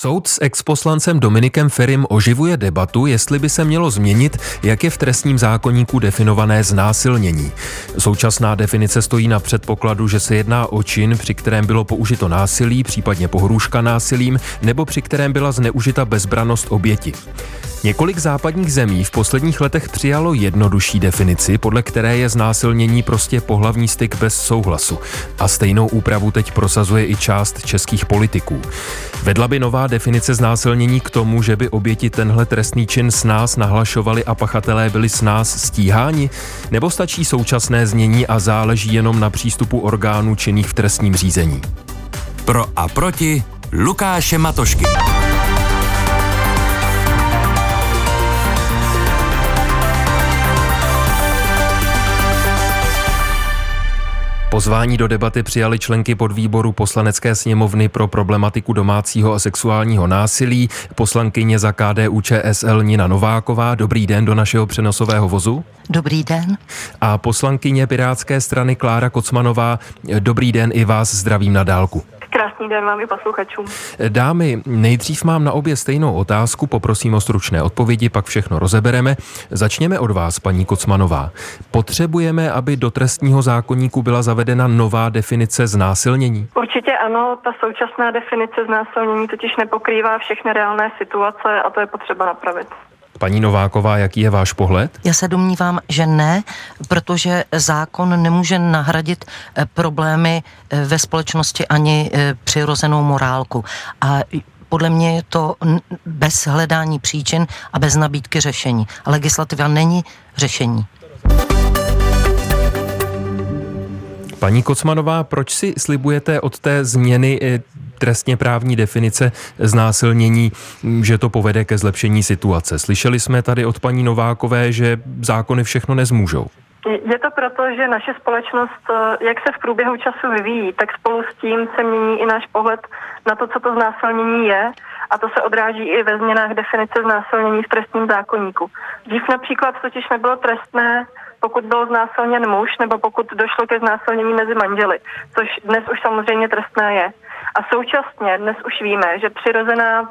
Soud s exposlancem Dominikem Ferim oživuje debatu, jestli by se mělo změnit, jak je v trestním zákoníku definované znásilnění. Současná definice stojí na předpokladu, že se jedná o čin, při kterém bylo použito násilí, případně pohrůžka násilím, nebo při kterém byla zneužita bezbranost oběti. Několik západních zemí v posledních letech přijalo jednodušší definici, podle které je znásilnění prostě pohlavní styk bez souhlasu. A stejnou úpravu teď prosazuje i část českých politiků. Vedla by nová definice znásilnění k tomu, že by oběti tenhle trestný čin s nás nahlašovali a pachatelé byli s nás stíháni? Nebo stačí současné znění a záleží jenom na přístupu orgánů činných v trestním řízení? Pro a proti Lukáše Matošky. Pozvání do debaty přijali členky podvýboru poslanecké sněmovny pro problematiku domácího a sexuálního násilí, poslankyně za KDU ČSL Nina Nováková. Dobrý den do našeho přenosového vozu. Dobrý den. A poslankyně Pirátské strany Klára Kocmanová. Dobrý den i vás zdravím na dálku. Krásný den vám i posluchačům. Dámy, nejdřív mám na obě stejnou otázku, poprosím o stručné odpovědi, pak všechno rozebereme. Začněme od vás, paní Kocmanová. Potřebujeme, aby do trestního zákonníku byla zavedena nová definice znásilnění? Určitě ano, ta současná definice znásilnění totiž nepokrývá všechny reálné situace a to je potřeba napravit. Paní Nováková, jaký je váš pohled? Já se domnívám, že ne, protože zákon nemůže nahradit eh, problémy eh, ve společnosti ani eh, přirozenou morálku. A podle mě je to bez hledání příčin a bez nabídky řešení. A legislativa není řešení. Paní Kocmanová, proč si slibujete od té změny trestně právní definice znásilnění, že to povede ke zlepšení situace. Slyšeli jsme tady od paní Novákové, že zákony všechno nezmůžou. Je to proto, že naše společnost, eh, jak se v průběhu času vyvíjí, tak spolu s tím se mění i náš pohled na to, co to znásilnění je a to se odráží i ve změnách definice znásilnění v trestním zákonníku. Dřív například totiž nebylo trestné, pokud byl znásilněn muž nebo pokud došlo ke znásilnění mezi manželi, což dnes už samozřejmě trestné je. A současně dnes už víme, že přirozená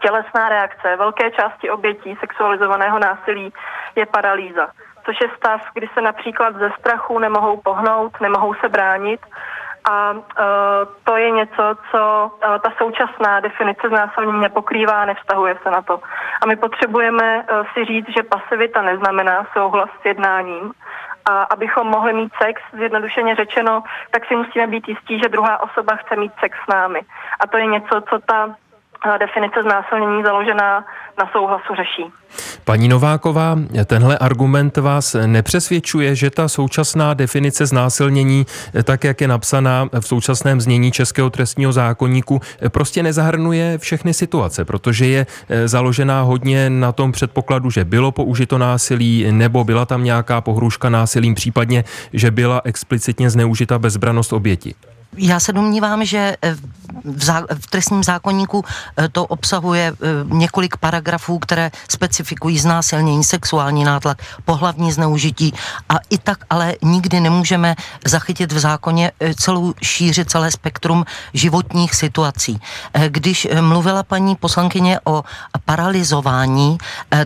tělesná reakce velké části obětí sexualizovaného násilí je paralýza, což je stav, kdy se například ze strachu nemohou pohnout, nemohou se bránit a uh, to je něco, co uh, ta současná definice znásilnění nepokrývá, nevztahuje se na to. A my potřebujeme uh, si říct, že pasivita neznamená souhlas s jednáním, a abychom mohli mít sex, zjednodušeně řečeno, tak si musíme být jistí, že druhá osoba chce mít sex s námi. A to je něco, co ta definice znásilnění založená na souhlasu řeší. Paní Nováková, tenhle argument vás nepřesvědčuje, že ta současná definice znásilnění, tak jak je napsaná v současném znění Českého trestního zákonníku, prostě nezahrnuje všechny situace, protože je eh, založená hodně na tom předpokladu, že bylo použito násilí nebo byla tam nějaká pohrůžka násilím, případně, že byla explicitně zneužita bezbranost oběti. Já se domnívám, že eh, v, zá, v trestním zákonníku eh, to obsahuje eh, několik paragrafů, které specifikují znásilnění, sexuální nátlak, pohlavní zneužití a i tak ale nikdy nemůžeme zachytit v zákoně celou šíři, celé spektrum životních situací. Když mluvila paní poslankyně o paralizování,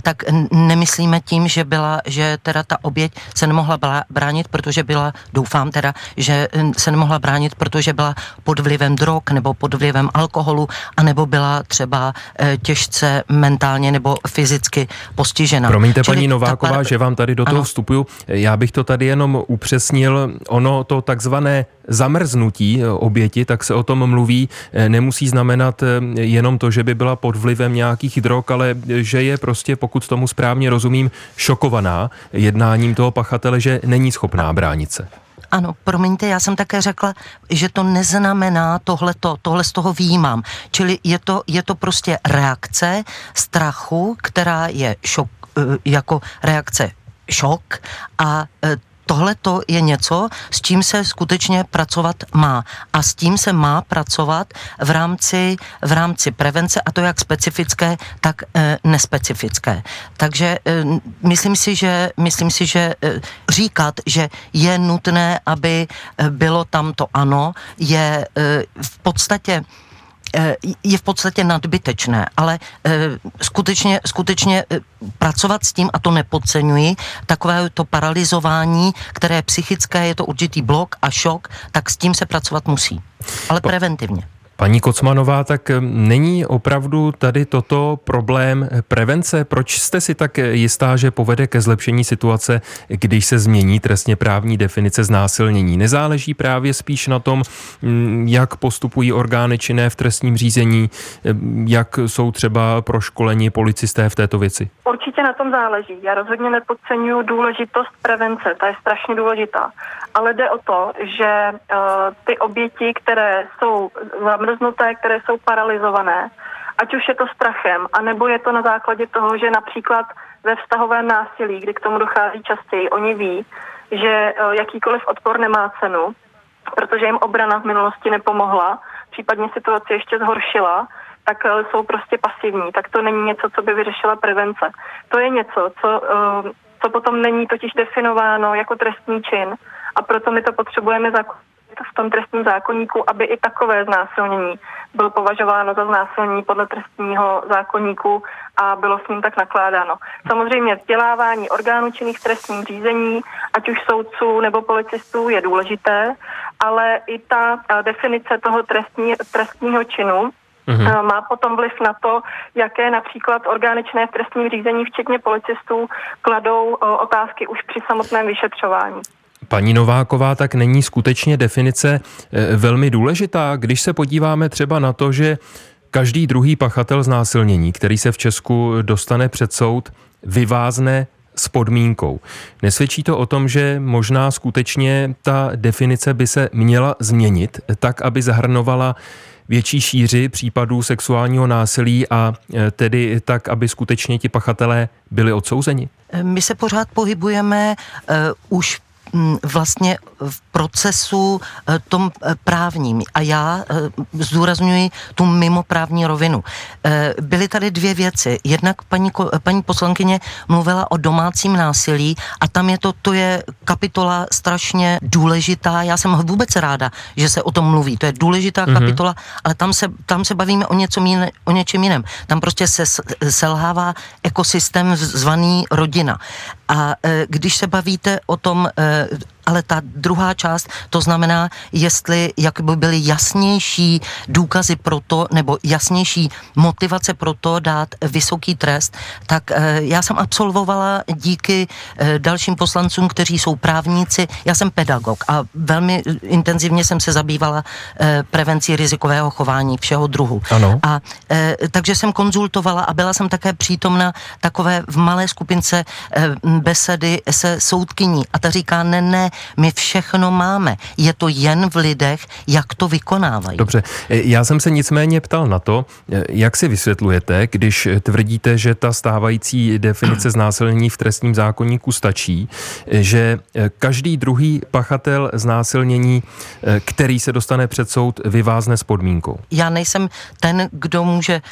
tak nemyslíme tím, že byla, že teda ta oběť se nemohla bránit, protože byla, doufám teda, že se nemohla bránit, protože protože byla pod vlivem drog nebo pod vlivem alkoholu, anebo byla třeba e, těžce mentálně nebo fyzicky postižena. Promiňte, Čili paní Nováková, par... že vám tady do toho ano. vstupuju. Já bych to tady jenom upřesnil. Ono to takzvané zamrznutí eh, oběti, tak se o tom mluví, eh, nemusí znamenat jenom to, že by byla pod vlivem nějakých drog, ale že je prostě, pokud tomu správně rozumím, šokovaná jednáním toho pachatele, že není schopná bránit se. Ano, promiňte, já jsem také řekla, že to neznamená tohleto, tohle z toho výjímám. Čili je to, je to prostě reakce strachu, která je šok, eh, jako reakce šok a eh, tohle to je něco, s čím se skutečně pracovat má. A s tím se má pracovat v rámci, v rámci prevence, a to jak specifické, tak e, nespecifické. Takže e, myslím si, že, myslím si, že e, říkat, že je nutné, aby bylo tam to ano, je e, v podstatě je v podstatě nadbytečné, ale skutečně, skutečně pracovat s tím, a to nepodceňuji, takové to paralizování, které je psychické, je to určitý blok a šok, tak s tím se pracovat musí, ale preventivně. Paní Kocmanová, tak eh, není opravdu tady toto problém prevence? Proč jste si tak jistá, že povede ke zlepšení situace, když se změní trestně právní definice znásilnění? Nezáleží právě spíš na tom, mm, jak postupují orgány činné v trestním řízení, eh, jak jsou třeba proškoleni policisté v této věci? Určitě na tom záleží. Já rozhodně nepodceňuji důležitost prevence, ta je strašně důležitá. Ale jde o to, že uh, ty oběti, které jsou zamrznuté, které jsou paralizované, ať už je to strachem, anebo je to na základě toho, že například ve vztahovém násilí, kdy k tomu dochází častěji, oni ví, že uh, jakýkoliv odpor nemá cenu, protože jim obrana v minulosti nepomohla, případně situaci ještě zhoršila, tak uh, jsou prostě pasivní. Tak to není něco, co by vyřešila prevence. To je něco, co, uh, co potom není totiž definováno jako trestní čin a proto my to potřebujeme v tom trestním zákonníku, aby i takové znásilnění bylo považováno za znásilnění podle trestního zákonníku a bylo s ním tak nakládáno. Samozřejmě vzdělávání orgánů činných trestním řízení, ať už soudců nebo policistů, je důležité, ale i ta definice toho trestní, trestního činu Mm-hmm. Má potom vliv na to, jaké například orgány činné v trestním řízení, včetně policistů, kladou otázky už při samotném vyšetřování. Paní Nováková, tak není skutečně definice eh, velmi důležitá, když se podíváme třeba na to, že každý druhý pachatel znásilnění, který se v Česku dostane před soud, vyvázne s podmínkou. Nesvědčí to o tom, že možná skutečně ta definice by se měla změnit tak, aby zahrnovala větší šíři případů sexuálního násilí a eh, tedy tak, aby skutečně ti pachatelé byli odsouzeni? My se pořád pohybujeme uh, už vlastně v procesu eh, tom eh, právním. A já eh, zdůrazňuji tu mimoprávní rovinu. Byly tady dvě věci. Jednak paní, paní poslankyně mluvila o domácím násilí a tam je to, to je kapitola strašně důležitá. Já jsem vůbec ráda, že se o tom mluví. To je důležitá mm-hmm. kapitola, ale tam se, tam se bavíme o, něco jiné, o něčem jiném. Tam prostě se selhává ekosystém zvaný rodina. A když se bavíte o tom ale ta druhá část, to znamená, jestli jak by byly jasnější důkazy pro to, nebo jasnější motivace pro to dát vysoký trest, tak eh, já jsem absolvovala díky eh, dalším poslancům, kteří jsou právníci, já jsem pedagog a velmi intenzivně jsem se zabývala eh, prevencí rizikového chování všeho druhu. Ano. A takže jsem konzultovala a byla jsem také přítomna takové v malé skupince besedy se soudkyní a ta říká, ne, ne, my všechno máme. Je to jen v lidech, jak to vykonávají. Dobře, já jsem se nicméně ptal na to, jak si vysvětlujete, když tvrdíte, že ta stávající definice znásilnění v trestním zákonníku stačí, že každý druhý pachatel znásilnění, který se dostane před soud, vyvázne s podmínkou. Já nejsem ten, kdo může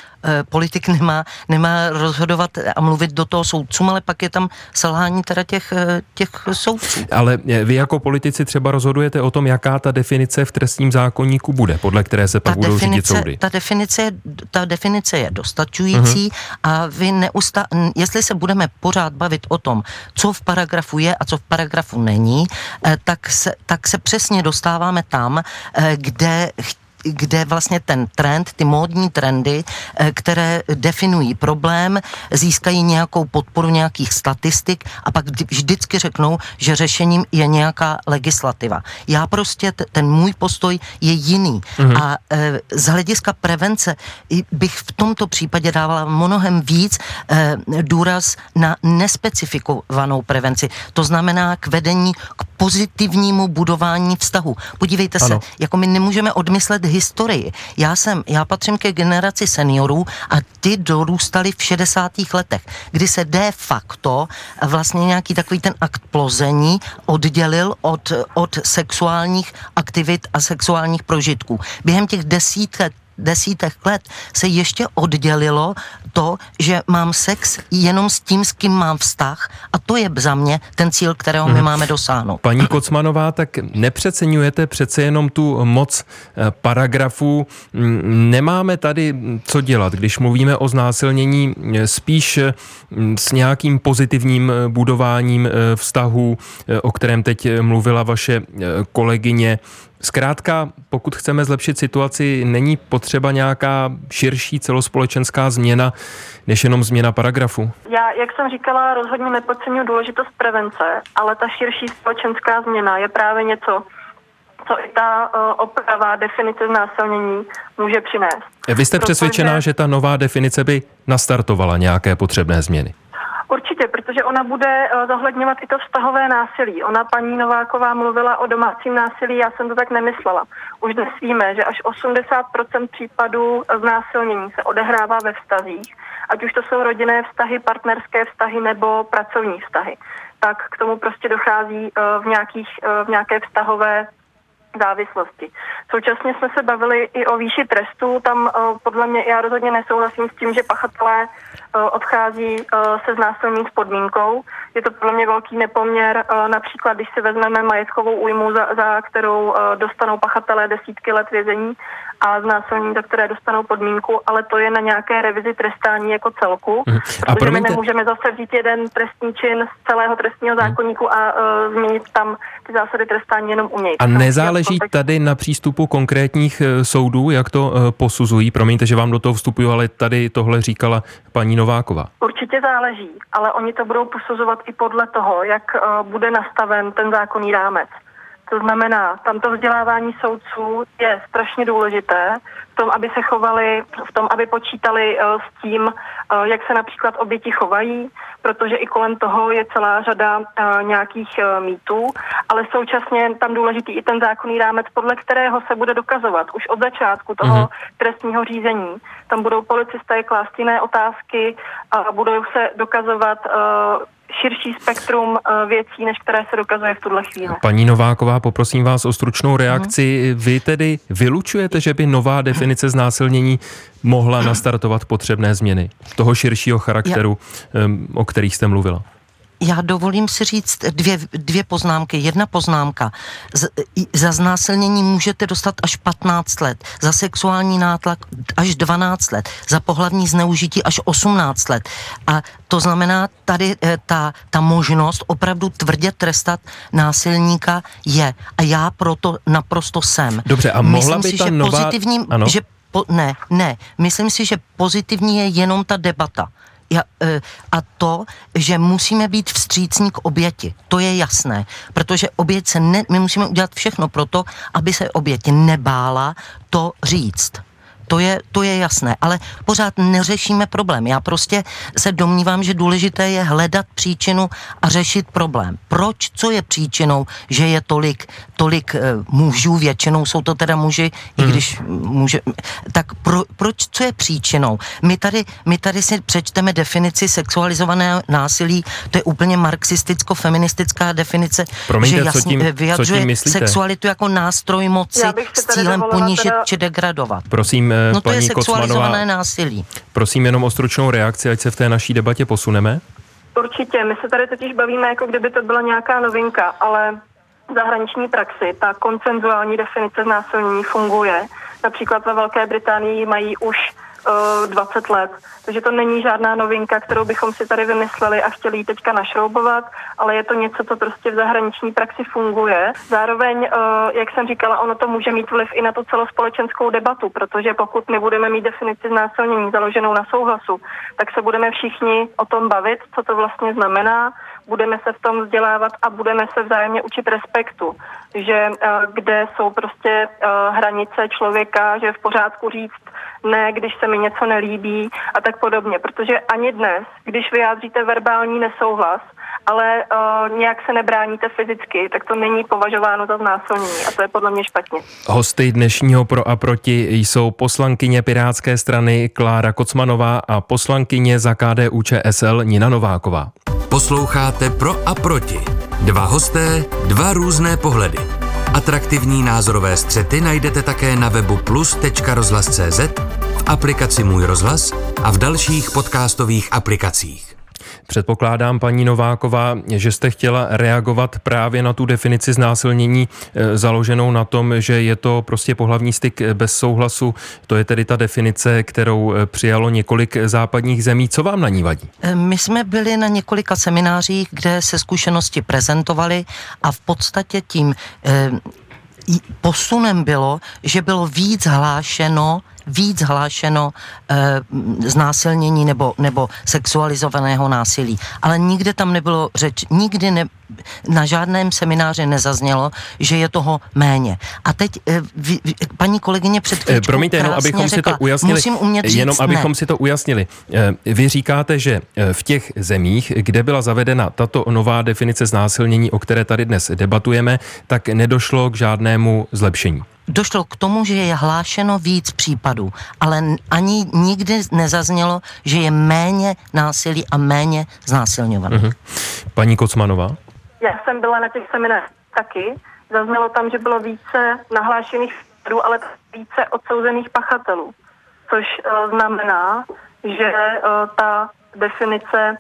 politik nemá, nemá rozhodovat a mluvit do toho soudcům, ale pak je tam selhání teda těch, těch soudců. Ale eh, vy jako politici třeba rozhodujete o tom, jaká ta definice v trestním zákonníku bude, podle které se pak ta budou definice, řídit soudy. Ta definice, ta definice je dostačující uh-huh. a vy neusta, jestli se budeme pořád bavit o tom, co v paragrafu je a co v paragrafu není, tak se, tak se přesně dostáváme tam, kde kde vlastně ten trend, ty módní trendy, eh, které definují problém, získají nějakou podporu nějakých statistik a pak vždycky řeknou, že řešením je nějaká legislativa. Já prostě, ten můj postoj je jiný. Mm-hmm. A e, z hlediska prevence bych v tomto případě dávala mnohem víc e, důraz na nespecifikovanou prevenci. To znamená k vedení, k pozitivnímu budování vztahu. Podívejte ano. se, jako my nemůžeme odmyslet historii. Já jsem, já patřím ke generaci seniorů a ty dorůstali v 60. letech, kdy se de facto vlastně nějaký takový ten akt plození oddělil od, od sexuálních aktivit a sexuálních prožitků. Během těch desítek desítek let se ještě oddělilo to, že mám sex jenom s tím, s kým mám vztah a to je za mě ten cíl, kterého my hmm. máme dosáhnout. Paní Kocmanová, tak nepřeceňujete přece jenom tu moc eh, paragrafů. Mm, nemáme tady co dělat, když mluvíme o znásilnění eh, spíš mm, s nějakým pozitivním eh, budováním vztahů, o kterém teď mluvila vaše kolegyně. Zkrátka, pokud chceme zlepšit situaci, není potřeba nějaká širší celospolečenská změna, než jenom změna paragrafu? Já, jak jsem říkala, rozhodně nepodceňuji důležitost prevence, ale ta širší společenská změna je právě něco, co i ta uh, oprava definice znásilnění může přinést. Vy jste Protože... přesvědčená, že ta nová definice by nastartovala nějaké potřebné změny? Určitě, protože ona bude uh, zohledňovat i to vztahové násilí. Ona, paní Nováková, mluvila o domácím násilí, já jsem to tak nemyslela. Už dnes víme, že až 80% případů znásilnění se odehrává ve vztazích, ať už to jsou rodinné vztahy, partnerské vztahy nebo pracovní vztahy. Tak k tomu prostě dochází uh, v, nějakých, uh, v nějaké vztahové závislosti. Současně jsme se bavili i o výši trestu. Tam podle mě já rozhodně nesouhlasím s tím, že pachatelé odchází uh, se znásilním s podmínkou. Je to podle mě velký nepoměr. Uh, například, když si vezmeme majetkovou újmu, za, za kterou dostanou pachatelé desítky let vězení a znásilnění, za které dostanou podmínku, ale to je na nějaké revizi trestání jako celku. Mhm. A protože my nemůžeme zase vzít jeden trestní čin z celého trestního mhm. zákonníku a uh, změnit tam ty zásady trestání jenom u něj. A nezáleží tady na přístupu konkrétních soudů, jak to uh, posuzují? Promiňte, že vám do toho vstupuju, ale tady tohle říkala paní Nováková. Určitě záleží, ale oni to budou posuzovat i podle toho, jak uh, bude nastaven ten zákonný rámec. To znamená, tamto vzdělávání soudců je strašně důležité v tom, aby se chovali, v tom, aby počítali uh, s tím, uh, jak se například oběti chovají, protože i kolem toho je celá řada uh, nějakých uh, mýtů, ale současně tam důležitý i ten zákonný rámec, podle kterého se bude dokazovat už od začátku toho mm-hmm. trestního řízení. Tam budou policisté klást jiné otázky a budou se dokazovat uh, širší spektrum eh, věcí, než které se dokazuje v tuhle chvíli. Paní Nováková, poprosím vás o stručnou reakci. Vy tedy vylučujete, že by nová definice znásilnění mohla nastartovat potřebné změny toho širšího charakteru, o kterých jste mluvila? Já dovolím si říct dvě, dvě poznámky. Jedna poznámka. Z, za znásilnění můžete dostat až 15 let, za sexuální nátlak až 12 let, za pohlavní zneužití až 18 let. A to znamená, tady eh, ta, ta možnost opravdu tvrdě trestat násilníka je. A já proto naprosto jsem. Dobře, a mohla Myslím by si, ta že nová... Pozitivním, ano? Že po, ne, ne. Myslím si, že pozitivní je jenom ta debata. E, a to, že musíme být vstřícní k oběti. To je jasné, protože oběť se ne, my musíme udělat všechno pro to, aby se oběť nebála to říct. To je, to je jasné, ale pořád neřešíme problém. Já prostě se domnívám, že důležité je hledat příčinu a řešit problém. Proč, co je příčinou, že je tolik, tolik uh, mužů, většinou jsou to teda muži, hmm. i když může, tak pro, proč, co je příčinou? My tady, my tady si přečteme definici sexualizovaného násilí, to je úplně marxisticko-feministická definice, Promiňte, že jasně co tím, vyjadřuje co tím sexualitu jako nástroj moci s cílem ponížit teda... či degradovat. Prosím, no to paní je sexualizované Kocmanová, násilí. Prosím jenom o stručnou reakci, ať se v té naší debatě posuneme. Určitě, my se tady totiž bavíme, jako kdyby to byla nějaká novinka, ale v zahraniční praxi ta koncenzuální definice znásilnění funguje. Například ve Velké Británii mají už 20 eh, let. Takže to není žádná novinka, kterou bychom si tady vymysleli a chtěli ji teďka našroubovat, ale je to něco, co prostě v zahraniční praxi funguje. Zároveň, eh, jak jsem říkala, ono to může mít vliv i na tu celospolečenskou debatu, protože pokud my budeme mít definici znásilnění založenou na souhlasu, tak se budeme všichni o tom bavit, co to vlastně znamená, budeme se v tom vzdělávat a budeme se vzájemně učit respektu, že uh, kde jsou prostě hranice člověka, že je v pořádku říct ne, když se mi něco nelíbí a tak podobně, protože ani dnes, když vyjádříte verbální nesouhlas, ale uh, nějak se nebráníte fyzicky, tak to není považováno za znásilnění a to je podle mě špatně. Hosty dnešního Pro a Proti jsou poslankyně Pirátské strany Klára Kocmanová a poslankyně za KDU ČSL Nina Nováková. Posloucháte Pro a Proti. Dva hosté, dva různé pohledy. Atraktivní názorové střety najdete také na webu plus.rozhlas.cz, aplikaci Můj rozhlas a v dalších podcastových aplikacích. Předpokládám, paní Nováková, že jste chtěla reagovat právě na tu definici znásilnění eh, založenou na tom, že je to prostě pohlavní styk bez souhlasu. To je tedy ta definice, kterou eh, přijalo několik západních zemí. Co vám na ní vadí? Eh, my jsme byli na několika seminářích, kde se zkušenosti prezentovaly a v podstatě tím posunem bylo, že bylo víc hlášeno víc hlášeno e, znásilnění nebo, nebo sexualizovaného násilí. Ale nikde tam nebylo řeč, nikdy ne, na žádném semináři nezaznělo, že je toho méně. A teď e, vy, vy, paní kolegyně před chvíličkou Promiňte, jenom abychom řekla, si to ujasnili. Musím umět říct jenom abychom ne. si to ujasnili. Vy říkáte, že v těch zemích, kde byla zavedena tato nová definice znásilnění, o které tady dnes debatujeme, tak nedošlo k žádnému zlepšení došlo k tomu, že je hlášeno víc případů, ale ani nikdy nezaznělo, že je méně násilí a méně znásilňovaných. Mm-hmm. Paní Kocmanová? Já jsem byla na těch seminářích taky. Zaznělo tam, že bylo více nahlášených případů, ale více odsouzených pachatelů, což uh, znamená, že uh, ta definice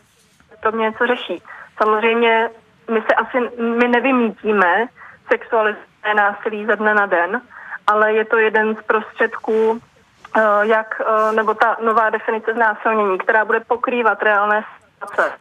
to mě něco řeší. Samozřejmě my se asi my nevymítíme sexualizované násilí ze dne na den, ale je to jeden z prostředků, eh, jak, eh, nebo ta nová definice znásilnění, která bude pokrývat reálné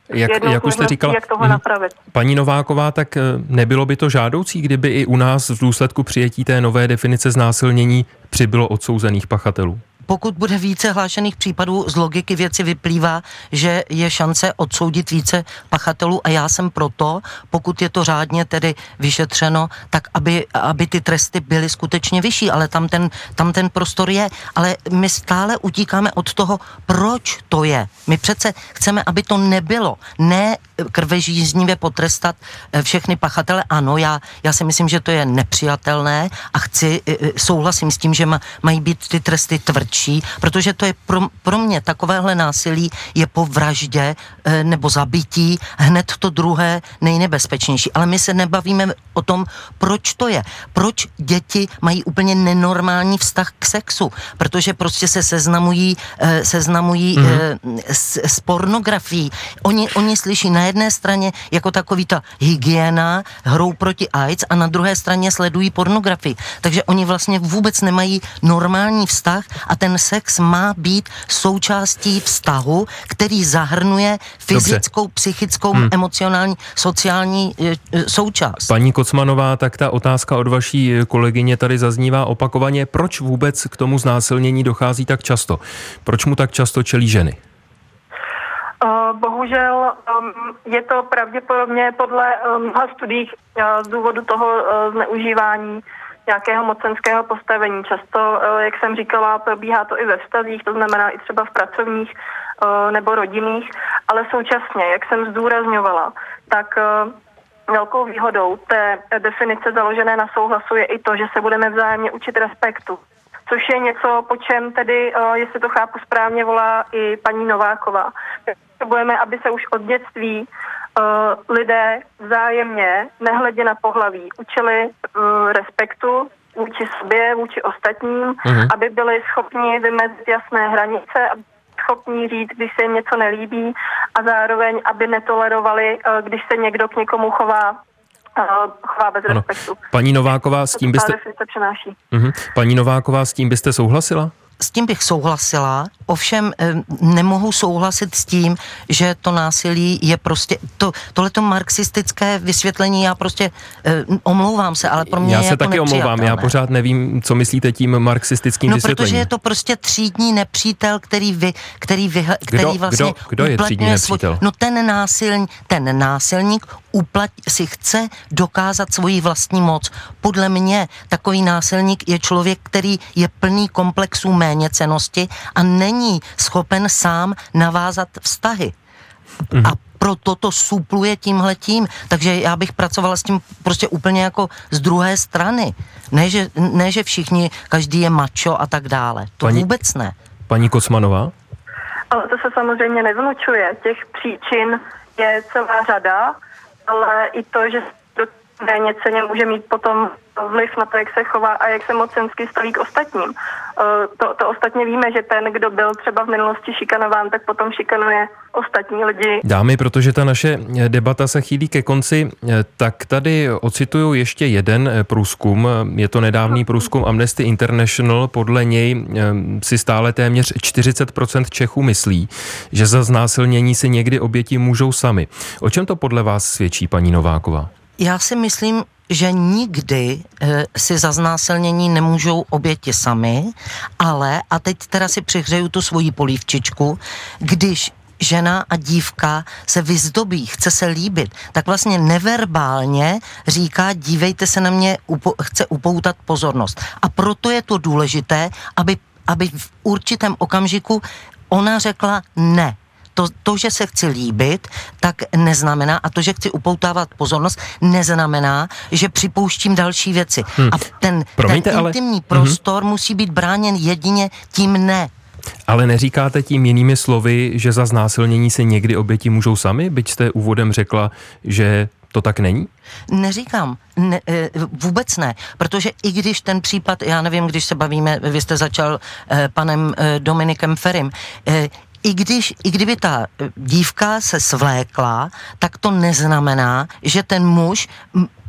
jak, jak už jste říkala, jak toho napravit. paní Nováková, tak eh, nebylo by to žádoucí, kdyby i u nás v důsledku přijetí té nové definice znásilnění přibylo odsouzených pachatelů? Pokud bude více hlášených případů, z logiky věci vyplývá, že je šance odsoudit více pachatelů a já jsem proto, pokud je to řádně tedy vyšetřeno, tak aby, aby ty tresty byly skutečně vyšší, ale tam ten, tam ten prostor je. Ale my stále utíkáme od toho, proč to je. My přece chceme, aby to nebylo. Ne krvežíznivě potrestat eh, všechny pachatele. Ano, já, já si myslím, že to je nepřijatelné a chci, eh, eh, souhlasím s tím, že mají být ty tresty tvrdší tvrdší, protože to je pro, pro mě takovéhle násilí je po vraždě e, nebo zabití hned to druhé nejnebezpečnější. Ale my se nebavíme o tom, proč to je. Proč děti mají úplně nenormální vztah k sexu. Protože prostě se seznamují, e, seznamují mm-hmm. e, s, s pornografií. Oni, oni slyší na jedné straně jako takový ta hygiena, hrou proti AIDS a na druhé straně sledují pornografii. Takže oni vlastně vůbec nemají normální vztah a ten sex má být součástí vztahu, který zahrnuje fyzickou, Dobře. psychickou, hmm. emocionální, sociální e, součást. Paní Kocmanová, tak ta otázka od vaší kolegyně tady zaznívá opakovaně. Proč vůbec k tomu znásilnění dochází tak často? Proč mu tak často čelí ženy? Bohužel um, je to pravděpodobně podle um, mnoha studií z důvodu toho zneužívání nějakého mocenského postavení. Často, eh, jak jsem říkala, probíhá to i ve vztazích, to znamená i třeba v pracovních eh, nebo rodinných, ale současně, jak jsem zdůrazňovala, tak eh, velkou výhodou té definice založené na souhlasu je i to, že se budeme vzájemně učit respektu. Což je něco, po čem tedy, jestli to chápu správně, volá i paní Nováková. Potřebujeme, aby se už od dětství uh, lidé vzájemně, nehledě na pohlaví, učili uh, respektu vůči sobě, vůči ostatním, uh-huh. aby byli schopni vymezit jasné hranice, aby schopní říct, když se jim něco nelíbí a zároveň, aby netolerovali, uh, když se někdo k někomu chová chová bez ano. respektu. Paní Nováková, s tím byste... Uh-huh. Paní Nováková, s tím byste souhlasila? S tím bych souhlasila, ovšem eh, nemohu souhlasit s tím, že to násilí je prostě, to, tohleto marxistické vysvětlení, já prostě eh, omlouvám se, ale pro mě Já se jako taky omlouvám, já pořád nevím, co myslíte tím marxistickým no, vysvětlením. protože je to prostě třídní nepřítel, který, vy, který, vy, který kdo, vlastně kdo, kdo je třídní nepřítel? Svoj, no ten, násilň, ten násilník uplat, si chce dokázat svoji vlastní moc. Podle mě takový násilník je člověk, který je plný komplexů méněcenosti a není schopen sám navázat vztahy. Mm. A proto to supluje tímhletím. Takže já bych pracovala s tím prostě úplně jako z druhé strany. Ne, že, ne, že všichni, každý je mačo a tak dále. To paní, vůbec ne. Paní Kocmanová? Ale to se samozřejmě nevnučuje. Těch příčin je celá řada ale i to, že ceně může mít potom vliv na to, jak se chová a jak se mocensky staví k ostatním. To, to ostatně víme, že ten, kdo byl třeba v minulosti šikanován, tak potom šikanuje ostatní lidi. Dámy, protože ta naše debata se chýlí ke konci, tak tady ocituju ještě jeden průzkum. Je to nedávný průzkum Amnesty International. Podle něj si stále téměř 40% Čechů myslí, že za znásilnění si někdy oběti můžou sami. O čem to podle vás svědčí, paní Nováková? Já si myslím, že nikdy e, si za znásilnění nemůžou oběti sami, ale, a teď teda si přihřeju tu svoji polívčičku, když žena a dívka se vyzdobí, chce se líbit, tak vlastně neverbálně říká, dívejte se na mě, upo- chce upoutat pozornost. A proto je to důležité, aby, aby v určitém okamžiku ona řekla ne, to, to, že se chci líbit, tak neznamená, a to, že chci upoutávat pozornost, neznamená, že připouštím další věci. Hmm. A ten, Promiňte, ten intimní ale... Mhm. prostor mm-hmm. musí být bráněn jedině tím ne. Ale neříkáte tím jinými slovy, že za znásilnění se někdy oběti můžou sami, byť jste úvodem řekla, že to tak není? Neříkám, ne, eh, vůbec ne, protože i když ten případ, já nevím, když se bavíme, vy jste začal eh, panem eh, Dominikem Ferim, eh, i, když, i kdyby ta dívka se svlékla, tak to neznamená, že ten muž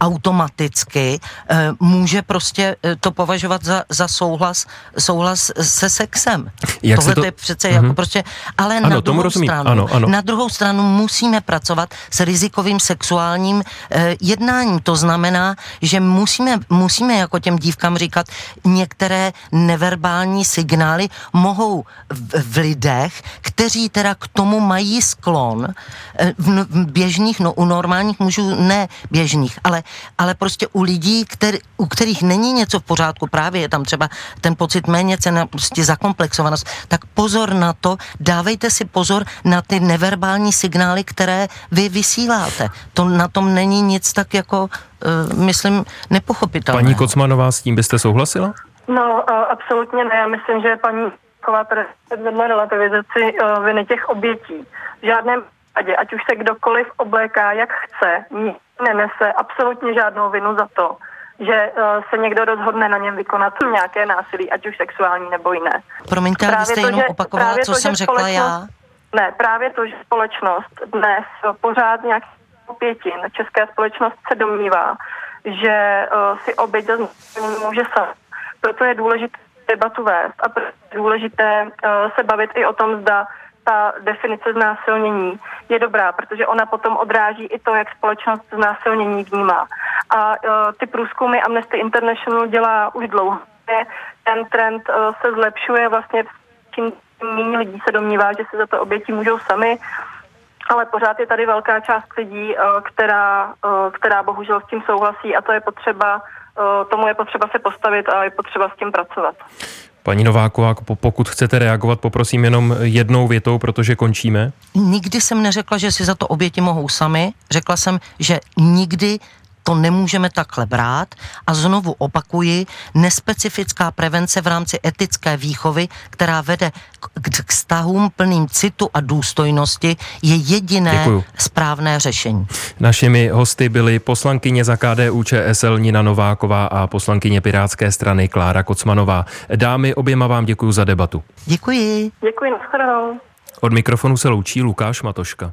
automaticky e, může prostě e, to považovat za, za souhlas, souhlas se sexem. Jak Tohle to... je přece mm-hmm. jako mhm. prostě, ale ano, na druhou rozumím. stranu, ano, ano. na druhou stranu musíme pracovat s rizikovým sexuálním e, jednáním. To znamená, že musíme, musíme jako těm dívkám říkat, některé neverbální signály mohou v, v lidech, kteří teda k tomu mají sklon, e, v, v běžných, no u normálních mužů ne běžných, ale ale prostě u lidí, který, u kterých není něco v pořádku, právě je tam třeba ten pocit méně cena, prostě zakomplexovanost, tak pozor na to, dávejte si pozor na ty neverbální signály, které vy vysíláte. To na tom není nic tak jako, uh, myslím, nepochopitelné. Paní Kocmanová, s tím byste souhlasila? No, uh, absolutně ne. Já myslím, že paní Ková vedle relativizaci uh, viny těch obětí. V žádném případě, ať už se kdokoliv obléká, jak chce, nenese absolutně žádnou vinu za to, že uh, se někdo rozhodne na něm vykonat nějaké násilí, ať už sexuální nebo jiné. Promiňte, ale jste jenom opakovala, co to, jsem řekla já? Ne, právě to, že společnost dnes pořád nějak pětin, česká společnost se domnívá, že uh, si oběť může sám. Proto je důležité debatu vést a proto je důležité uh, se bavit i o tom, zda ta definice znásilnění je dobrá, protože ona potom odráží i to, jak společnost znásilnění vnímá. A uh, ty průzkumy Amnesty International dělá už dlouho. Ten trend uh, se zlepšuje vlastně čím méně lidí se domnívá, že se za to oběti můžou sami, ale pořád je tady velká část lidí, uh, která, uh, která bohužel s tím souhlasí a to je potřeba, tomu je potřeba se postavit a je potřeba s tím pracovat. Paní Nováková, pokud chcete reagovat, poprosím jenom jednou větou, protože končíme. Nikdy jsem neřekla, že si za to oběti mohou sami. Řekla jsem, že nikdy to nemůžeme takhle brát a znovu opakuji, nespecifická prevence v rámci etické výchovy, která vede k, k vztahům plným citu a důstojnosti, je jediné Děkuju. správné řešení. Našimi hosty byly poslankyně za KDU ČSL Nina Nováková a poslankyně Pirátské strany Klára Kocmanová. Dámy, oběma vám děkuji za debatu. Děkuji. Děkuji, nashledanou. Od mikrofonu se loučí Lukáš Matoška.